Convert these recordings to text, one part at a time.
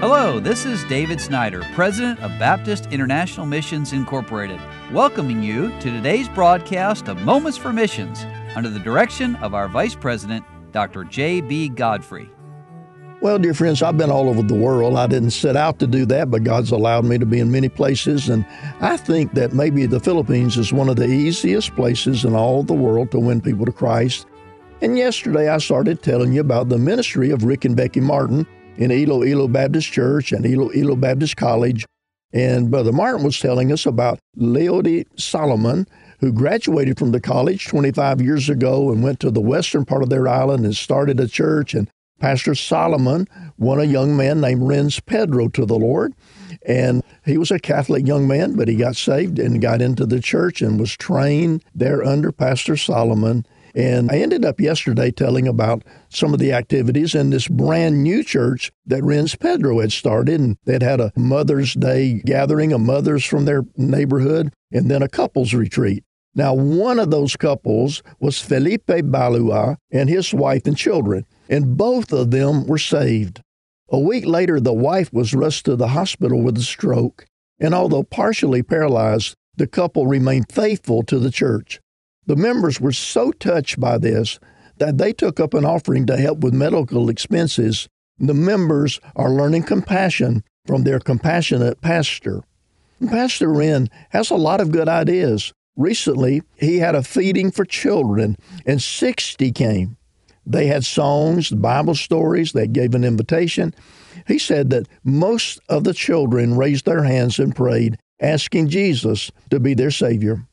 Hello, this is David Snyder, President of Baptist International Missions Incorporated, welcoming you to today's broadcast of Moments for Missions under the direction of our Vice President, Dr. J.B. Godfrey. Well, dear friends, I've been all over the world. I didn't set out to do that, but God's allowed me to be in many places. And I think that maybe the Philippines is one of the easiest places in all the world to win people to Christ. And yesterday I started telling you about the ministry of Rick and Becky Martin in Iloilo Baptist Church and Iloilo Baptist College. And Brother Martin was telling us about Leody Solomon, who graduated from the college 25 years ago and went to the western part of their island and started a church. And Pastor Solomon won a young man named Renz Pedro to the Lord. And he was a Catholic young man, but he got saved and got into the church and was trained there under Pastor Solomon. And I ended up yesterday telling about some of the activities in this brand new church that Renz Pedro had started. And they'd had a Mother's Day gathering of mothers from their neighborhood and then a couples retreat. Now, one of those couples was Felipe Balua and his wife and children, and both of them were saved. A week later, the wife was rushed to the hospital with a stroke, and although partially paralyzed, the couple remained faithful to the church. The members were so touched by this that they took up an offering to help with medical expenses. The members are learning compassion from their compassionate pastor. Pastor Renz has a lot of good ideas. Recently, he had a feeding for children, and 60 came. They had songs, Bible stories, they gave an invitation. He said that most of the children raised their hands and prayed, asking Jesus to be their Savior.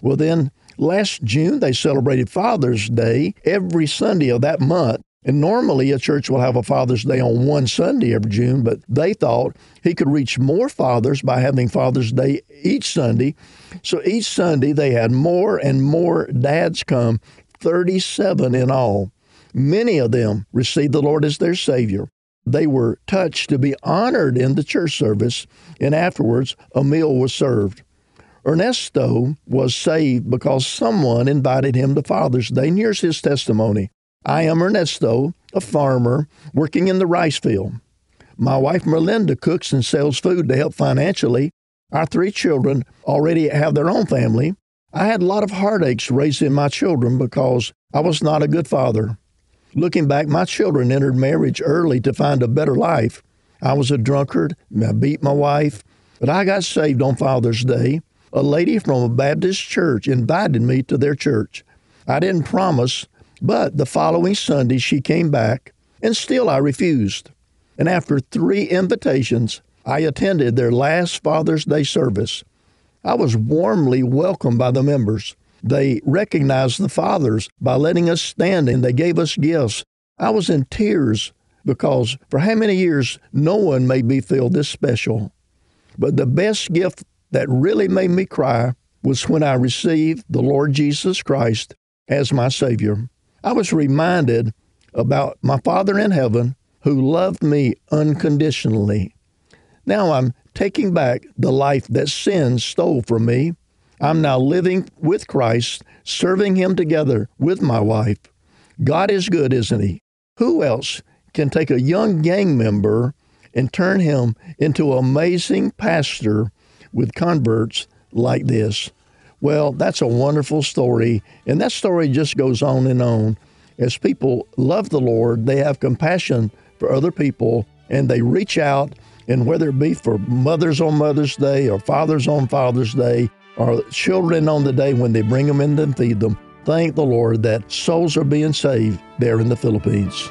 Well, then Last June, they celebrated Father's Day every Sunday of that month. And normally a church will have a Father's Day on one Sunday every June, but they thought he could reach more fathers by having Father's Day each Sunday. So each Sunday they had more and more dads come, 37 in all. Many of them received the Lord as their Savior. They were touched to be honored in the church service, and afterwards a meal was served. Ernesto was saved because someone invited him to Father's Day. And here's his testimony I am Ernesto, a farmer working in the rice field. My wife Melinda cooks and sells food to help financially. Our three children already have their own family. I had a lot of heartaches raising my children because I was not a good father. Looking back, my children entered marriage early to find a better life. I was a drunkard, I beat my wife, but I got saved on Father's Day a lady from a Baptist church invited me to their church. I didn't promise, but the following Sunday she came back, and still I refused. And after three invitations, I attended their last Father's Day service. I was warmly welcomed by the members. They recognized the fathers by letting us stand and they gave us gifts. I was in tears because for how many years no one made me feel this special. But the best gift that really made me cry was when I received the Lord Jesus Christ as my Savior. I was reminded about my Father in heaven who loved me unconditionally. Now I'm taking back the life that sin stole from me. I'm now living with Christ, serving Him together with my wife. God is good, isn't He? Who else can take a young gang member and turn him into an amazing pastor with converts like this. Well, that's a wonderful story. And that story just goes on and on. As people love the Lord, they have compassion for other people and they reach out. And whether it be for mothers on Mother's Day or fathers on Father's Day or children on the day when they bring them in and feed them, thank the Lord that souls are being saved there in the Philippines.